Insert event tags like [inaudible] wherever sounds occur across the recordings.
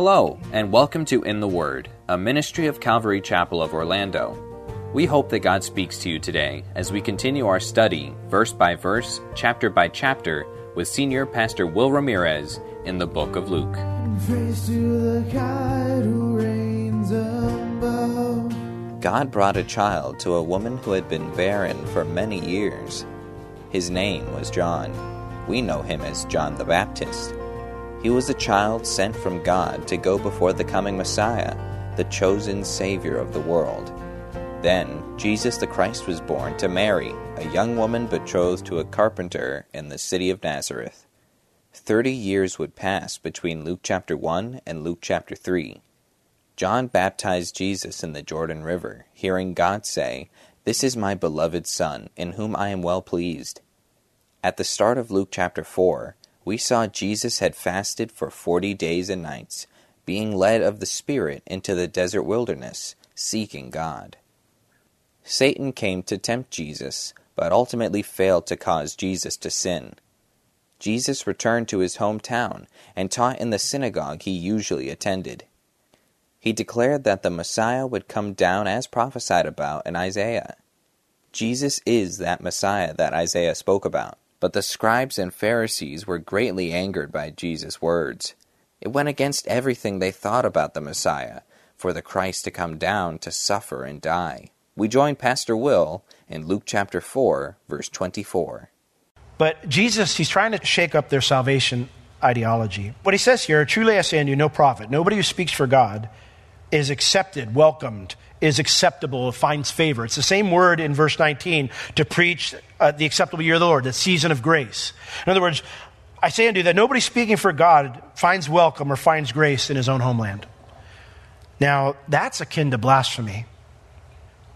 Hello, and welcome to In the Word, a ministry of Calvary Chapel of Orlando. We hope that God speaks to you today as we continue our study, verse by verse, chapter by chapter, with Senior Pastor Will Ramirez in the book of Luke. God brought a child to a woman who had been barren for many years. His name was John. We know him as John the Baptist. He was a child sent from God to go before the coming Messiah, the chosen Savior of the world. Then Jesus the Christ was born to Mary, a young woman betrothed to a carpenter in the city of Nazareth. Thirty years would pass between Luke chapter 1 and Luke chapter 3. John baptized Jesus in the Jordan River, hearing God say, This is my beloved Son, in whom I am well pleased. At the start of Luke chapter 4, we saw Jesus had fasted for forty days and nights, being led of the Spirit into the desert wilderness, seeking God. Satan came to tempt Jesus, but ultimately failed to cause Jesus to sin. Jesus returned to his hometown and taught in the synagogue he usually attended. He declared that the Messiah would come down as prophesied about in Isaiah. Jesus is that Messiah that Isaiah spoke about. But the scribes and Pharisees were greatly angered by Jesus' words. It went against everything they thought about the Messiah, for the Christ to come down to suffer and die. We join Pastor Will in Luke chapter 4, verse 24. But Jesus, he's trying to shake up their salvation ideology. What he says here, truly I say unto you, no prophet, nobody who speaks for God is accepted, welcomed, is acceptable, finds favor. It's the same word in verse 19 to preach uh, the acceptable year of the Lord, the season of grace. In other words, I say unto you that nobody speaking for God finds welcome or finds grace in his own homeland. Now, that's akin to blasphemy.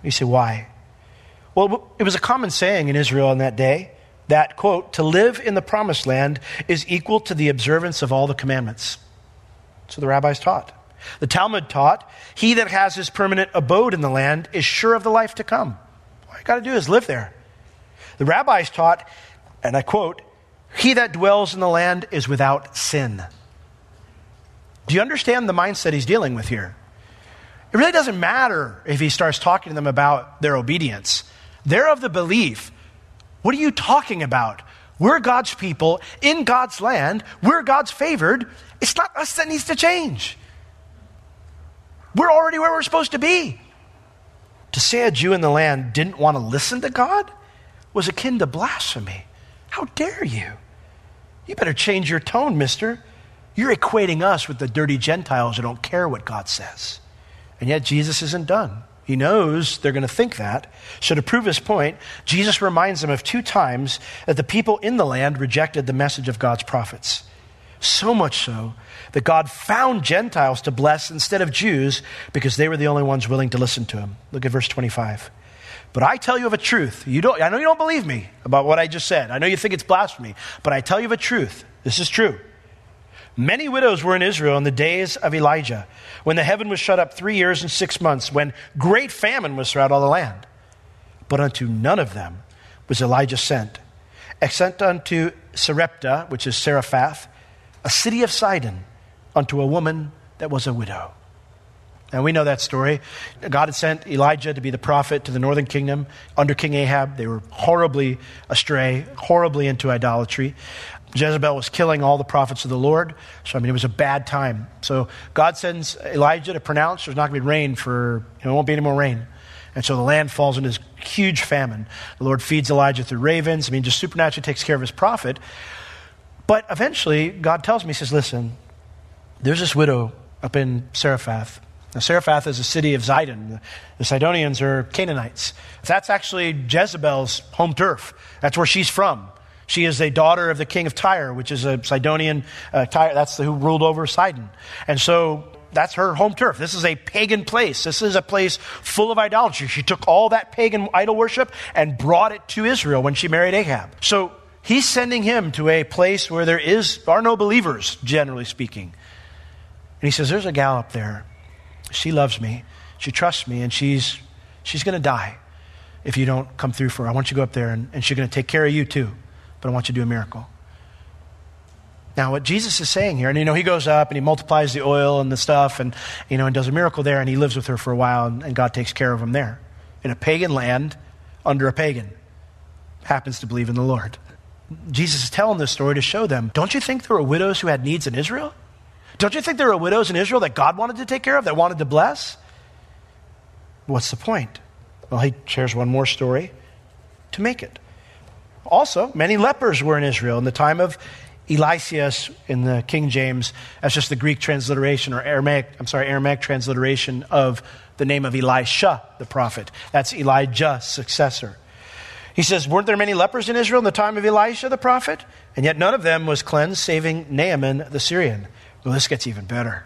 You say, why? Well, it was a common saying in Israel in that day that, quote, to live in the promised land is equal to the observance of all the commandments. So the rabbis taught. The Talmud taught, he that has his permanent abode in the land is sure of the life to come. All you got to do is live there. The rabbis taught, and I quote, he that dwells in the land is without sin. Do you understand the mindset he's dealing with here? It really doesn't matter if he starts talking to them about their obedience. They're of the belief. What are you talking about? We're God's people in God's land. We're God's favored. It's not us that needs to change. We're already where we're supposed to be. To say a Jew in the land didn't want to listen to God was akin to blasphemy. How dare you? You better change your tone, mister. You're equating us with the dirty Gentiles who don't care what God says. And yet Jesus isn't done. He knows they're going to think that. So, to prove his point, Jesus reminds them of two times that the people in the land rejected the message of God's prophets. So much so that God found Gentiles to bless instead of Jews because they were the only ones willing to listen to him. Look at verse 25. But I tell you of a truth. You don't, I know you don't believe me about what I just said. I know you think it's blasphemy, but I tell you of a truth. This is true. Many widows were in Israel in the days of Elijah, when the heaven was shut up three years and six months, when great famine was throughout all the land. But unto none of them was Elijah sent, except unto Sarepta, which is Zarephath, a city of Sidon, unto a woman that was a widow. And we know that story. God had sent Elijah to be the prophet to the northern kingdom under King Ahab. They were horribly astray, horribly into idolatry. Jezebel was killing all the prophets of the Lord. So, I mean, it was a bad time. So, God sends Elijah to pronounce there's not going to be rain for, you know, it won't be any more rain. And so the land falls into this huge famine. The Lord feeds Elijah through ravens. I mean, just supernaturally takes care of his prophet. But eventually, God tells me, He says, Listen, there's this widow up in Zarephath. Now, Zarephath is a city of Zidon. The Sidonians are Canaanites. That's actually Jezebel's home turf. That's where she's from. She is a daughter of the king of Tyre, which is a Sidonian uh, Tyre. That's the, who ruled over Sidon. And so that's her home turf. This is a pagan place. This is a place full of idolatry. She took all that pagan idol worship and brought it to Israel when she married Ahab. So he's sending him to a place where there is are no believers, generally speaking. And he says, There's a gal up there. She loves me. She trusts me, and she's she's gonna die if you don't come through for her. I want you to go up there and, and she's gonna take care of you too. But I want you to do a miracle. Now, what Jesus is saying here, and you know, he goes up and he multiplies the oil and the stuff and, you know, and does a miracle there, and he lives with her for a while, and, and God takes care of him there. In a pagan land, under a pagan, happens to believe in the Lord. Jesus is telling this story to show them don't you think there were widows who had needs in Israel? Don't you think there were widows in Israel that God wanted to take care of, that wanted to bless? What's the point? Well, he shares one more story to make it. Also, many lepers were in Israel in the time of Eliseus in the King James, that's just the Greek transliteration or Aramaic, I'm sorry, Aramaic transliteration of the name of Elisha, the prophet. That's Elijah's successor. He says, Weren't there many lepers in Israel in the time of Elisha, the prophet? And yet none of them was cleansed, saving Naaman the Syrian. Well, this gets even better.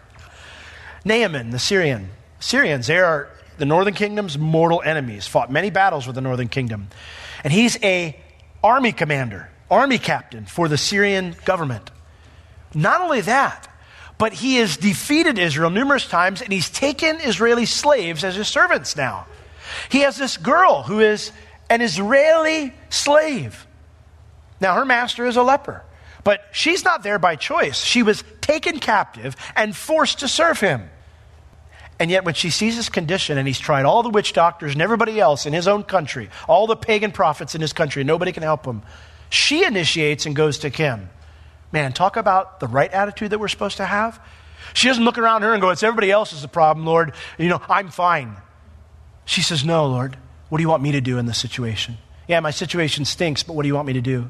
Naaman the Syrian. Syrians, they are the northern kingdom's mortal enemies, fought many battles with the northern kingdom. And he's a army commander army captain for the Syrian government. Not only that, but he has defeated Israel numerous times and he's taken Israeli slaves as his servants now. He has this girl who is an Israeli slave. Now, her master is a leper, but she's not there by choice. She was taken captive and forced to serve him. And yet, when she sees his condition, and he's tried all the witch doctors and everybody else in his own country, all the pagan prophets in his country, nobody can help him, she initiates and goes to Kim. Man, talk about the right attitude that we're supposed to have. She doesn't look around her and go, It's everybody else's the problem, Lord. You know, I'm fine. She says, No, Lord. What do you want me to do in this situation? Yeah, my situation stinks, but what do you want me to do?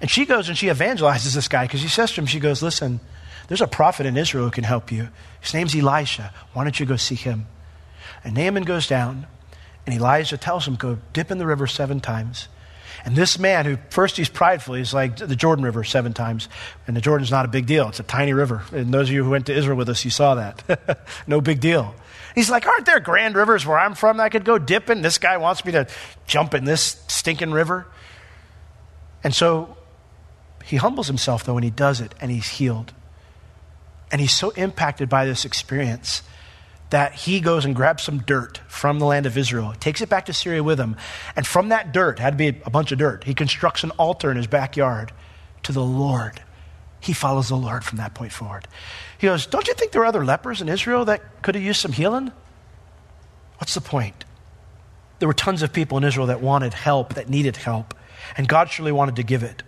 And she goes and she evangelizes this guy because she says to him, She goes, Listen, there's a prophet in Israel who can help you. His name's Elisha. Why don't you go see him? And Naaman goes down, and Elijah tells him, Go dip in the river seven times. And this man, who first he's prideful, he's like the Jordan River seven times. And the Jordan's not a big deal, it's a tiny river. And those of you who went to Israel with us, you saw that. [laughs] no big deal. He's like, Aren't there grand rivers where I'm from that I could go dip in? This guy wants me to jump in this stinking river. And so he humbles himself, though, and he does it, and he's healed. And he's so impacted by this experience that he goes and grabs some dirt from the land of Israel, takes it back to Syria with him, and from that dirt, had to be a bunch of dirt, he constructs an altar in his backyard to the Lord. He follows the Lord from that point forward. He goes, Don't you think there are other lepers in Israel that could have used some healing? What's the point? There were tons of people in Israel that wanted help, that needed help, and God surely wanted to give it.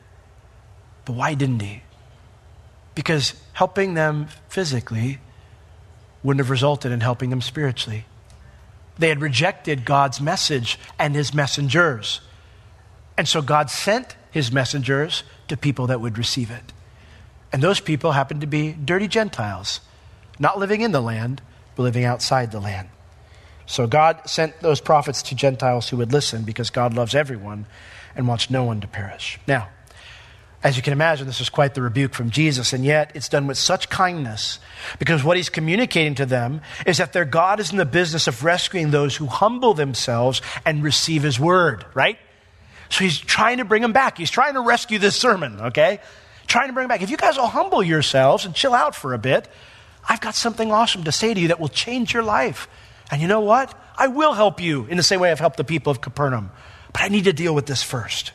But why didn't He? Because helping them physically wouldn't have resulted in helping them spiritually. They had rejected God's message and his messengers. And so God sent his messengers to people that would receive it. And those people happened to be dirty Gentiles, not living in the land, but living outside the land. So God sent those prophets to Gentiles who would listen because God loves everyone and wants no one to perish. Now, as you can imagine, this is quite the rebuke from Jesus, and yet it's done with such kindness because what he's communicating to them is that their God is in the business of rescuing those who humble themselves and receive his word, right? So he's trying to bring them back. He's trying to rescue this sermon, okay? Trying to bring them back. If you guys will humble yourselves and chill out for a bit, I've got something awesome to say to you that will change your life. And you know what? I will help you in the same way I've helped the people of Capernaum. But I need to deal with this first.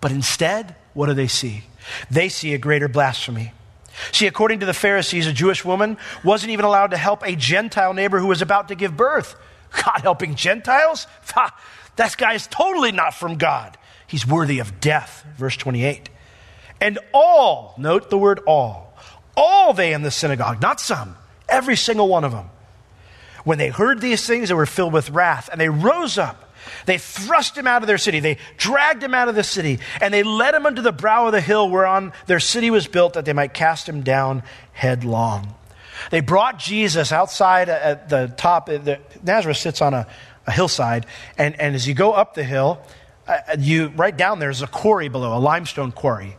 But instead, what do they see? They see a greater blasphemy. See, according to the Pharisees, a Jewish woman wasn't even allowed to help a Gentile neighbor who was about to give birth. God helping Gentiles? Ha, that guy is totally not from God. He's worthy of death. Verse 28. And all, note the word all, all they in the synagogue, not some, every single one of them, when they heard these things, they were filled with wrath, and they rose up they thrust him out of their city. They dragged him out of the city, and they led him unto the brow of the hill whereon their city was built, that they might cast him down headlong. They brought Jesus outside at the top. Nazareth sits on a, a hillside, and, and as you go up the hill, uh, you right down there's a quarry below, a limestone quarry.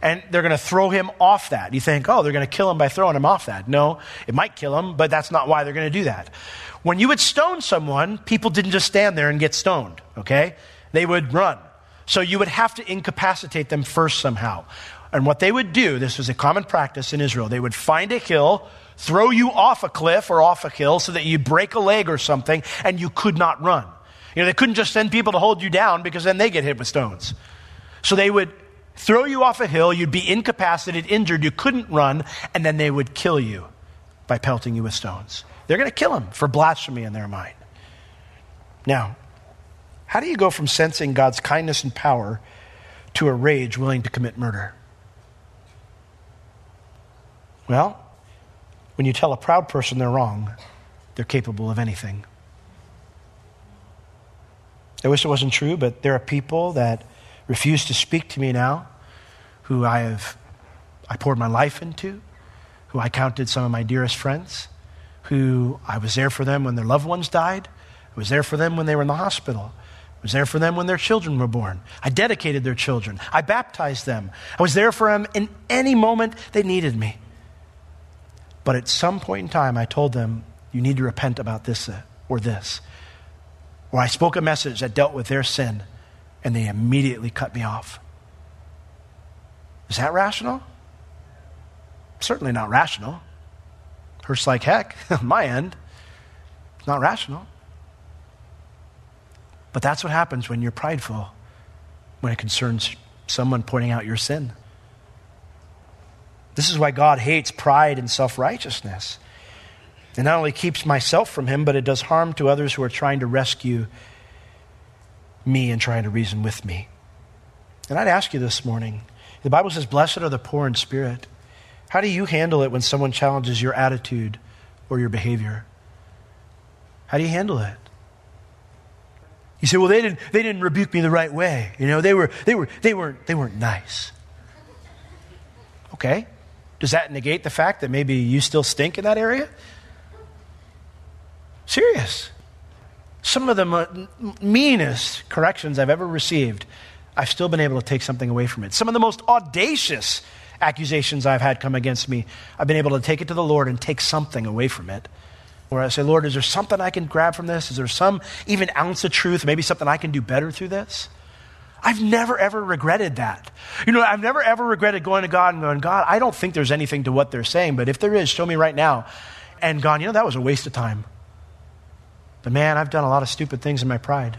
And they're going to throw him off that. You think, oh, they're going to kill him by throwing him off that. No, it might kill him, but that's not why they're going to do that. When you would stone someone, people didn't just stand there and get stoned, okay? They would run. So you would have to incapacitate them first somehow. And what they would do, this was a common practice in Israel, they would find a hill, throw you off a cliff or off a hill so that you break a leg or something and you could not run. You know, they couldn't just send people to hold you down because then they get hit with stones. So they would throw you off a hill, you'd be incapacitated, injured, you couldn't run, and then they would kill you by pelting you with stones. They're going to kill him for blasphemy in their mind. Now, how do you go from sensing God's kindness and power to a rage willing to commit murder? Well, when you tell a proud person they're wrong, they're capable of anything. I wish it wasn't true, but there are people that refuse to speak to me now who I have I poured my life into, who I counted some of my dearest friends, who I was there for them when their loved ones died, I was there for them when they were in the hospital. I was there for them when their children were born. I dedicated their children. I baptized them. I was there for them in any moment they needed me. But at some point in time, I told them, you need to repent about this uh, or this Or I spoke a message that dealt with their sin, and they immediately cut me off. Is that rational? Certainly not rational. Hurts like heck on [laughs] my end. It's not rational. But that's what happens when you're prideful, when it concerns someone pointing out your sin. This is why God hates pride and self righteousness. It not only keeps myself from him, but it does harm to others who are trying to rescue me and trying to reason with me. And I'd ask you this morning the Bible says, Blessed are the poor in spirit. How do you handle it when someone challenges your attitude or your behavior? How do you handle it? You say, well, they didn't, they didn't rebuke me the right way. You know, they, were, they, were, they, weren't, they weren't nice. Okay. Does that negate the fact that maybe you still stink in that area? Serious. Some of the meanest corrections I've ever received, I've still been able to take something away from it. Some of the most audacious accusations I've had come against me, I've been able to take it to the Lord and take something away from it. Where I say, Lord, is there something I can grab from this? Is there some even ounce of truth, maybe something I can do better through this? I've never ever regretted that. You know, I've never ever regretted going to God and going, God, I don't think there's anything to what they're saying, but if there is, show me right now. And gone, you know, that was a waste of time. But man, I've done a lot of stupid things in my pride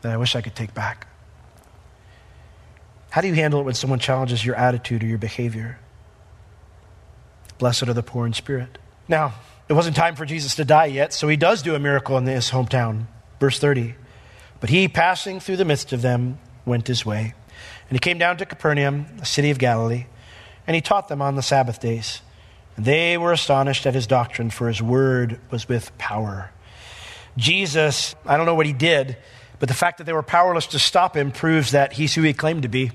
that I wish I could take back. How do you handle it when someone challenges your attitude or your behavior? Blessed are the poor in spirit. Now, it wasn't time for Jesus to die yet, so he does do a miracle in his hometown. Verse 30. But he, passing through the midst of them, went his way. And he came down to Capernaum, a city of Galilee, and he taught them on the Sabbath days. And they were astonished at his doctrine, for his word was with power. Jesus, I don't know what he did, but the fact that they were powerless to stop him proves that he's who he claimed to be.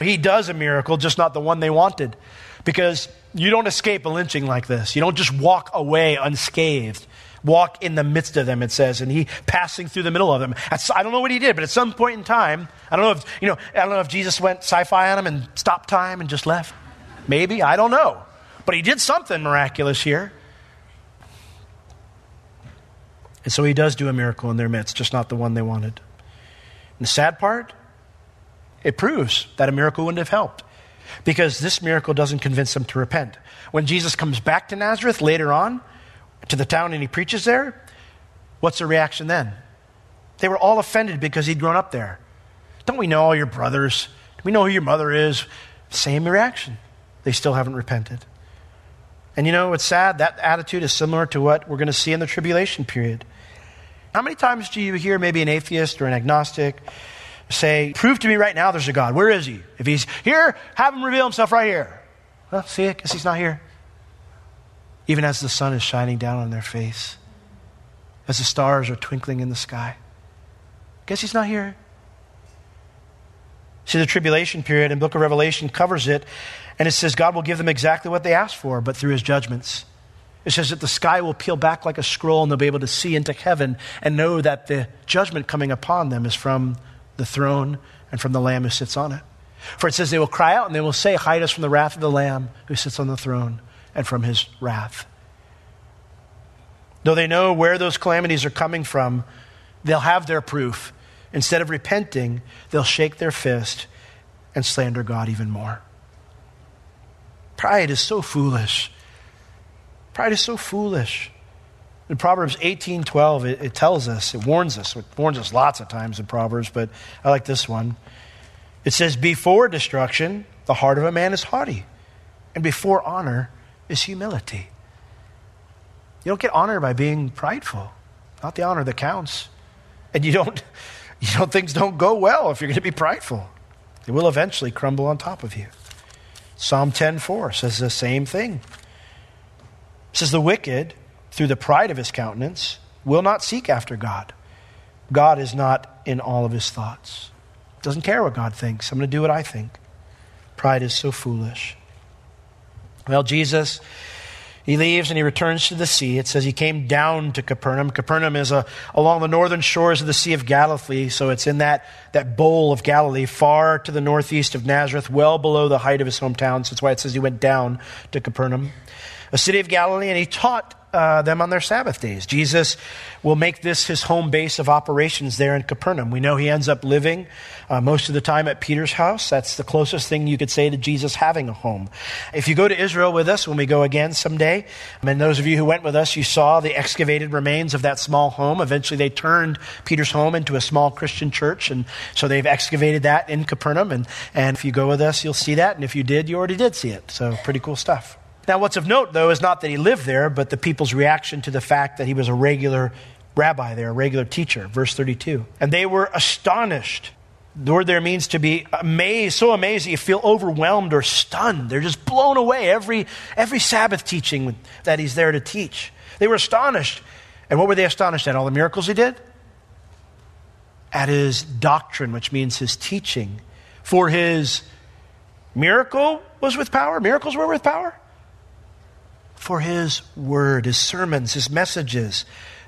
He does a miracle, just not the one they wanted. Because you don't escape a lynching like this. You don't just walk away unscathed. Walk in the midst of them, it says, and he passing through the middle of them. I don't know what he did, but at some point in time, I don't know if, you know, I don't know if Jesus went sci-fi on him and stopped time and just left. Maybe, I don't know. But he did something miraculous here. And so he does do a miracle in their midst, just not the one they wanted. And the sad part, it proves that a miracle wouldn't have helped because this miracle doesn't convince them to repent. When Jesus comes back to Nazareth later on, to the town, and he preaches there, what's the reaction then? They were all offended because he'd grown up there. Don't we know all your brothers? Do we know who your mother is? Same reaction. They still haven't repented. And you know, it's sad. That attitude is similar to what we're going to see in the tribulation period. How many times do you hear maybe an atheist or an agnostic say, Prove to me right now there's a God? Where is he? If he's here, have him reveal himself right here. Well, see, I guess he's not here. Even as the sun is shining down on their face, as the stars are twinkling in the sky. Guess he's not here. See, the tribulation period in book of Revelation covers it, and it says God will give them exactly what they asked for, but through his judgments. It says that the sky will peel back like a scroll and they'll be able to see into heaven and know that the judgment coming upon them is from the throne and from the Lamb who sits on it. For it says, They will cry out and they will say, Hide us from the wrath of the Lamb who sits on the throne and from his wrath. Though they know where those calamities are coming from, they'll have their proof. Instead of repenting, they'll shake their fist and slander God even more. Pride is so foolish. Pride is so foolish. In Proverbs 18 12, it, it, tells us, it warns us, it warns us lots of times in Proverbs, but I like this one. It says, Before destruction, the heart of a man is haughty, and before honor is humility. You don't get honor by being prideful, not the honor that counts. And you don't, [laughs] you don't, things don't go well if you're going to be prideful. It will eventually crumble on top of you. Psalm 10:4 says the same thing. It says the wicked, through the pride of his countenance, will not seek after God. God is not in all of his thoughts. Doesn't care what God thinks. I'm going to do what I think. Pride is so foolish. Well, Jesus he leaves and he returns to the sea. It says he came down to Capernaum. Capernaum is a, along the northern shores of the Sea of Galilee, so it's in that, that bowl of Galilee, far to the northeast of Nazareth, well below the height of his hometown. So that's why it says he went down to Capernaum, a city of Galilee, and he taught uh, them on their Sabbath days. Jesus will make this his home base of operations there in Capernaum. We know he ends up living uh, most of the time at Peter's house. That's the closest thing you could say to Jesus having a home. If you go to Israel with us when we go again someday, and those of you who went with us, you saw the excavated remains of that small home. Eventually, they turned Peter's home into a small Christian church, and so they've excavated that in Capernaum. And, and if you go with us, you'll see that. And if you did, you already did see it. So, pretty cool stuff. Now, what's of note, though, is not that he lived there, but the people's reaction to the fact that he was a regular rabbi there, a regular teacher. Verse 32. And they were astonished. The word there means to be amazed, so amazed that you feel overwhelmed or stunned. They're just blown away every, every Sabbath teaching that he's there to teach. They were astonished. And what were they astonished at? All the miracles he did? At his doctrine, which means his teaching. For his miracle was with power, miracles were with power for his word, his sermons, his messages.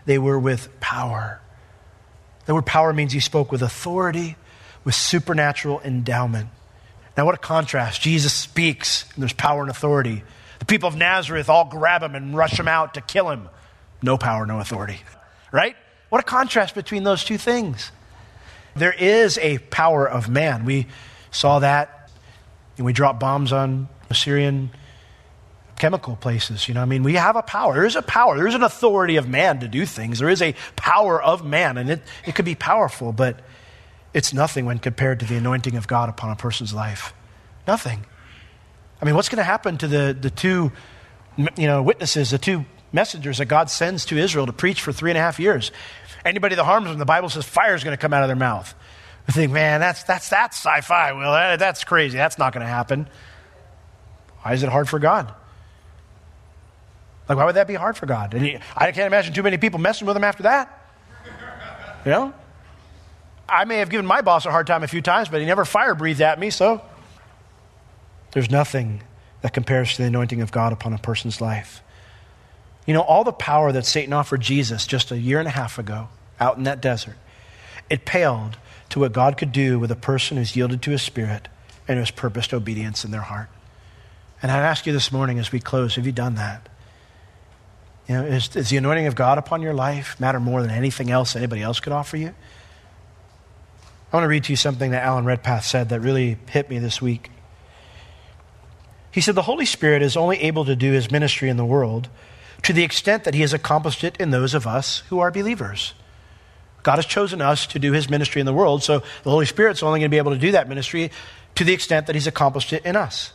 They were with power. The word power means he spoke with authority, with supernatural endowment. Now, what a contrast. Jesus speaks, and there's power and authority. The people of Nazareth all grab him and rush him out to kill him. No power, no authority. Right? What a contrast between those two things. There is a power of man. We saw that, and we dropped bombs on Assyrian chemical places. You know, I mean, we have a power. There is a power. There is an authority of man to do things. There is a power of man, and it, it could be powerful, but it's nothing when compared to the anointing of God upon a person's life. Nothing. I mean, what's going to happen to the, the two, you know, witnesses, the two messengers that God sends to Israel to preach for three and a half years? Anybody that harms them, the Bible says fire is going to come out of their mouth. I think, man, that's, that's, that's sci-fi. Well, that, that's crazy. That's not going to happen. Why is it hard for God? Like, why would that be hard for God? He, I can't imagine too many people messing with him after that. You know? I may have given my boss a hard time a few times, but he never fire breathed at me, so there's nothing that compares to the anointing of God upon a person's life. You know, all the power that Satan offered Jesus just a year and a half ago out in that desert, it paled to what God could do with a person who's yielded to his spirit and has purposed obedience in their heart. And I'd ask you this morning as we close have you done that? You know, is, is the anointing of God upon your life matter more than anything else anybody else could offer you? I want to read to you something that Alan Redpath said that really hit me this week. He said, The Holy Spirit is only able to do his ministry in the world to the extent that he has accomplished it in those of us who are believers. God has chosen us to do his ministry in the world, so the Holy Spirit's only going to be able to do that ministry to the extent that he's accomplished it in us.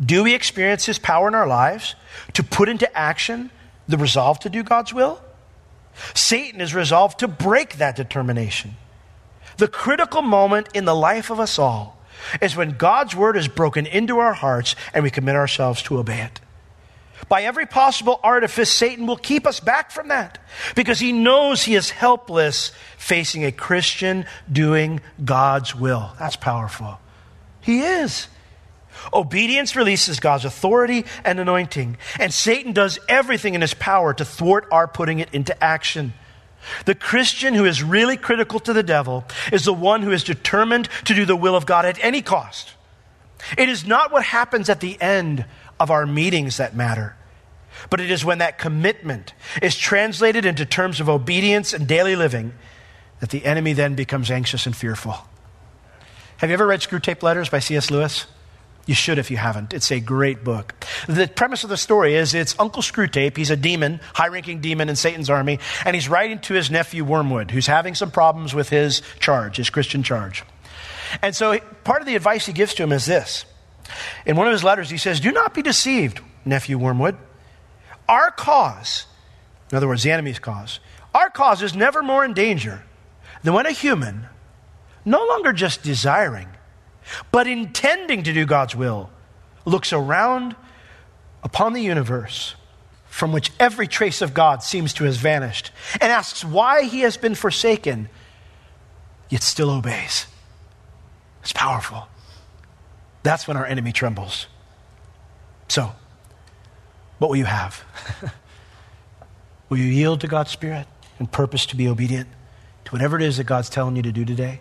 Do we experience his power in our lives to put into action the resolve to do God's will? Satan is resolved to break that determination. The critical moment in the life of us all is when God's word is broken into our hearts and we commit ourselves to obey it. By every possible artifice, Satan will keep us back from that because he knows he is helpless facing a Christian doing God's will. That's powerful. He is. Obedience releases God's authority and anointing, and Satan does everything in his power to thwart our putting it into action. The Christian who is really critical to the devil is the one who is determined to do the will of God at any cost. It is not what happens at the end of our meetings that matter, but it is when that commitment is translated into terms of obedience and daily living that the enemy then becomes anxious and fearful. Have you ever read Screwtape Letters by C.S. Lewis? You should if you haven't. It's a great book. The premise of the story is it's Uncle Screwtape. He's a demon, high ranking demon in Satan's army, and he's writing to his nephew Wormwood, who's having some problems with his charge, his Christian charge. And so part of the advice he gives to him is this. In one of his letters, he says, Do not be deceived, nephew Wormwood. Our cause, in other words, the enemy's cause, our cause is never more in danger than when a human, no longer just desiring, but intending to do God's will, looks around upon the universe from which every trace of God seems to have vanished and asks why he has been forsaken, yet still obeys. It's powerful. That's when our enemy trembles. So, what will you have? [laughs] will you yield to God's Spirit and purpose to be obedient to whatever it is that God's telling you to do today?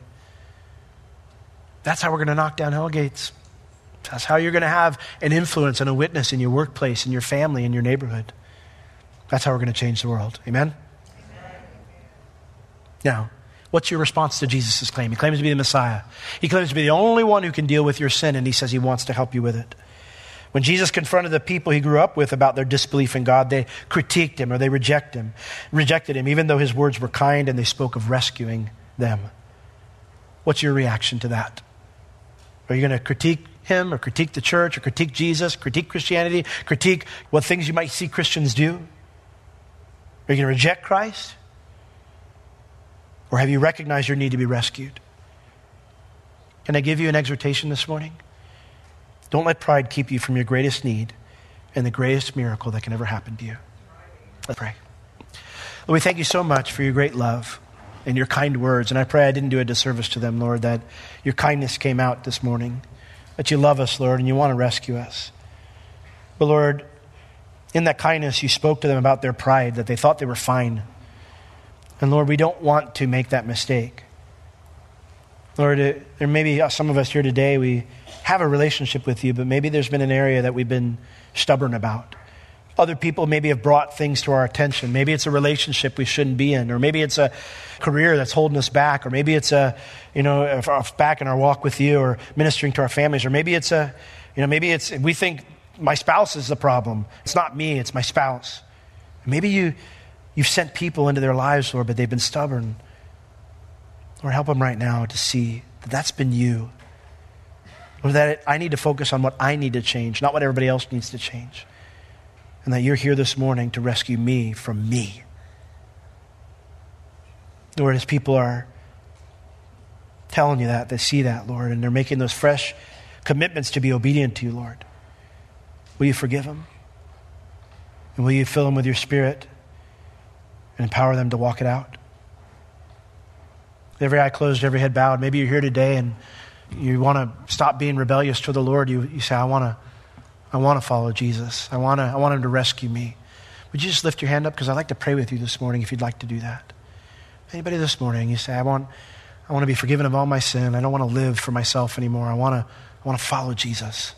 That's how we're going to knock down hell gates. That's how you're going to have an influence and a witness in your workplace, in your family, in your neighborhood. That's how we're going to change the world. Amen? Amen. Now, what's your response to Jesus' claim? He claims to be the Messiah. He claims to be the only one who can deal with your sin, and he says he wants to help you with it. When Jesus confronted the people he grew up with about their disbelief in God, they critiqued him or they reject him, rejected him, even though his words were kind and they spoke of rescuing them. What's your reaction to that? Are you going to critique him or critique the church or critique Jesus, critique Christianity, critique what things you might see Christians do? Are you going to reject Christ? Or have you recognized your need to be rescued? Can I give you an exhortation this morning? Don't let pride keep you from your greatest need and the greatest miracle that can ever happen to you. Let's pray. Lord, we thank you so much for your great love and your kind words. And I pray I didn't do a disservice to them, Lord, that your kindness came out this morning, that you love us, Lord, and you want to rescue us. But Lord, in that kindness, you spoke to them about their pride, that they thought they were fine. And Lord, we don't want to make that mistake. Lord, uh, there may be some of us here today, we have a relationship with you, but maybe there's been an area that we've been stubborn about other people maybe have brought things to our attention. Maybe it's a relationship we shouldn't be in, or maybe it's a career that's holding us back, or maybe it's a, you know, back in our walk with you, or ministering to our families, or maybe it's a, you know, maybe it's, we think my spouse is the problem. It's not me, it's my spouse. Maybe you, you've sent people into their lives, Lord, but they've been stubborn. Lord, help them right now to see that that's been you. Or that I need to focus on what I need to change, not what everybody else needs to change and that you're here this morning to rescue me from me. Lord, as people are telling you that, they see that, Lord, and they're making those fresh commitments to be obedient to you, Lord. Will you forgive them? And will you fill them with your spirit and empower them to walk it out? Every eye closed, every head bowed. Maybe you're here today and you want to stop being rebellious to the Lord. You, you say, I want to I want to follow Jesus. I want, to, I want him to rescue me. Would you just lift your hand up? Because I'd like to pray with you this morning if you'd like to do that. Anybody this morning, you say, I want, I want to be forgiven of all my sin. I don't want to live for myself anymore. I want to, I want to follow Jesus.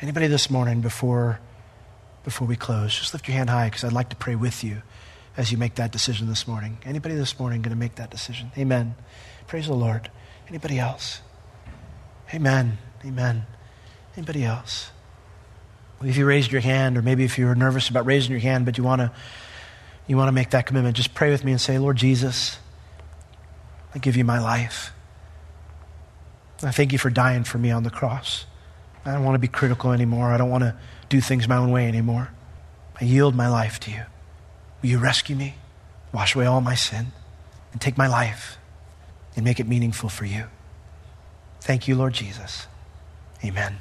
Anybody this morning before, before we close, just lift your hand high because I'd like to pray with you as you make that decision this morning. Anybody this morning going to make that decision? Amen. Praise the Lord. Anybody else? Amen. Amen. Anybody else? If you raised your hand, or maybe if you're nervous about raising your hand, but you want to you want to make that commitment, just pray with me and say, Lord Jesus, I give you my life. I thank you for dying for me on the cross. I don't want to be critical anymore. I don't want to do things my own way anymore. I yield my life to you. Will you rescue me, wash away all my sin, and take my life and make it meaningful for you? Thank you, Lord Jesus. Amen.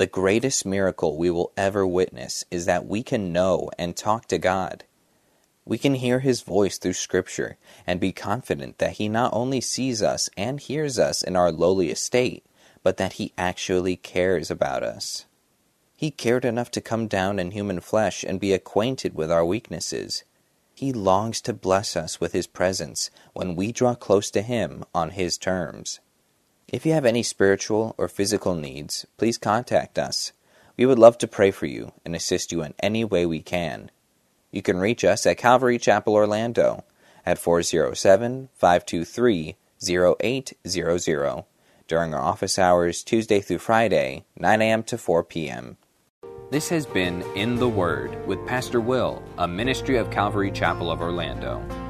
The greatest miracle we will ever witness is that we can know and talk to God. We can hear His voice through Scripture and be confident that He not only sees us and hears us in our lowly estate, but that He actually cares about us. He cared enough to come down in human flesh and be acquainted with our weaknesses. He longs to bless us with His presence when we draw close to Him on His terms. If you have any spiritual or physical needs, please contact us. We would love to pray for you and assist you in any way we can. You can reach us at Calvary Chapel Orlando at 407 523 0800 during our office hours Tuesday through Friday, 9 a.m. to 4 p.m. This has been In the Word with Pastor Will, a ministry of Calvary Chapel of Orlando.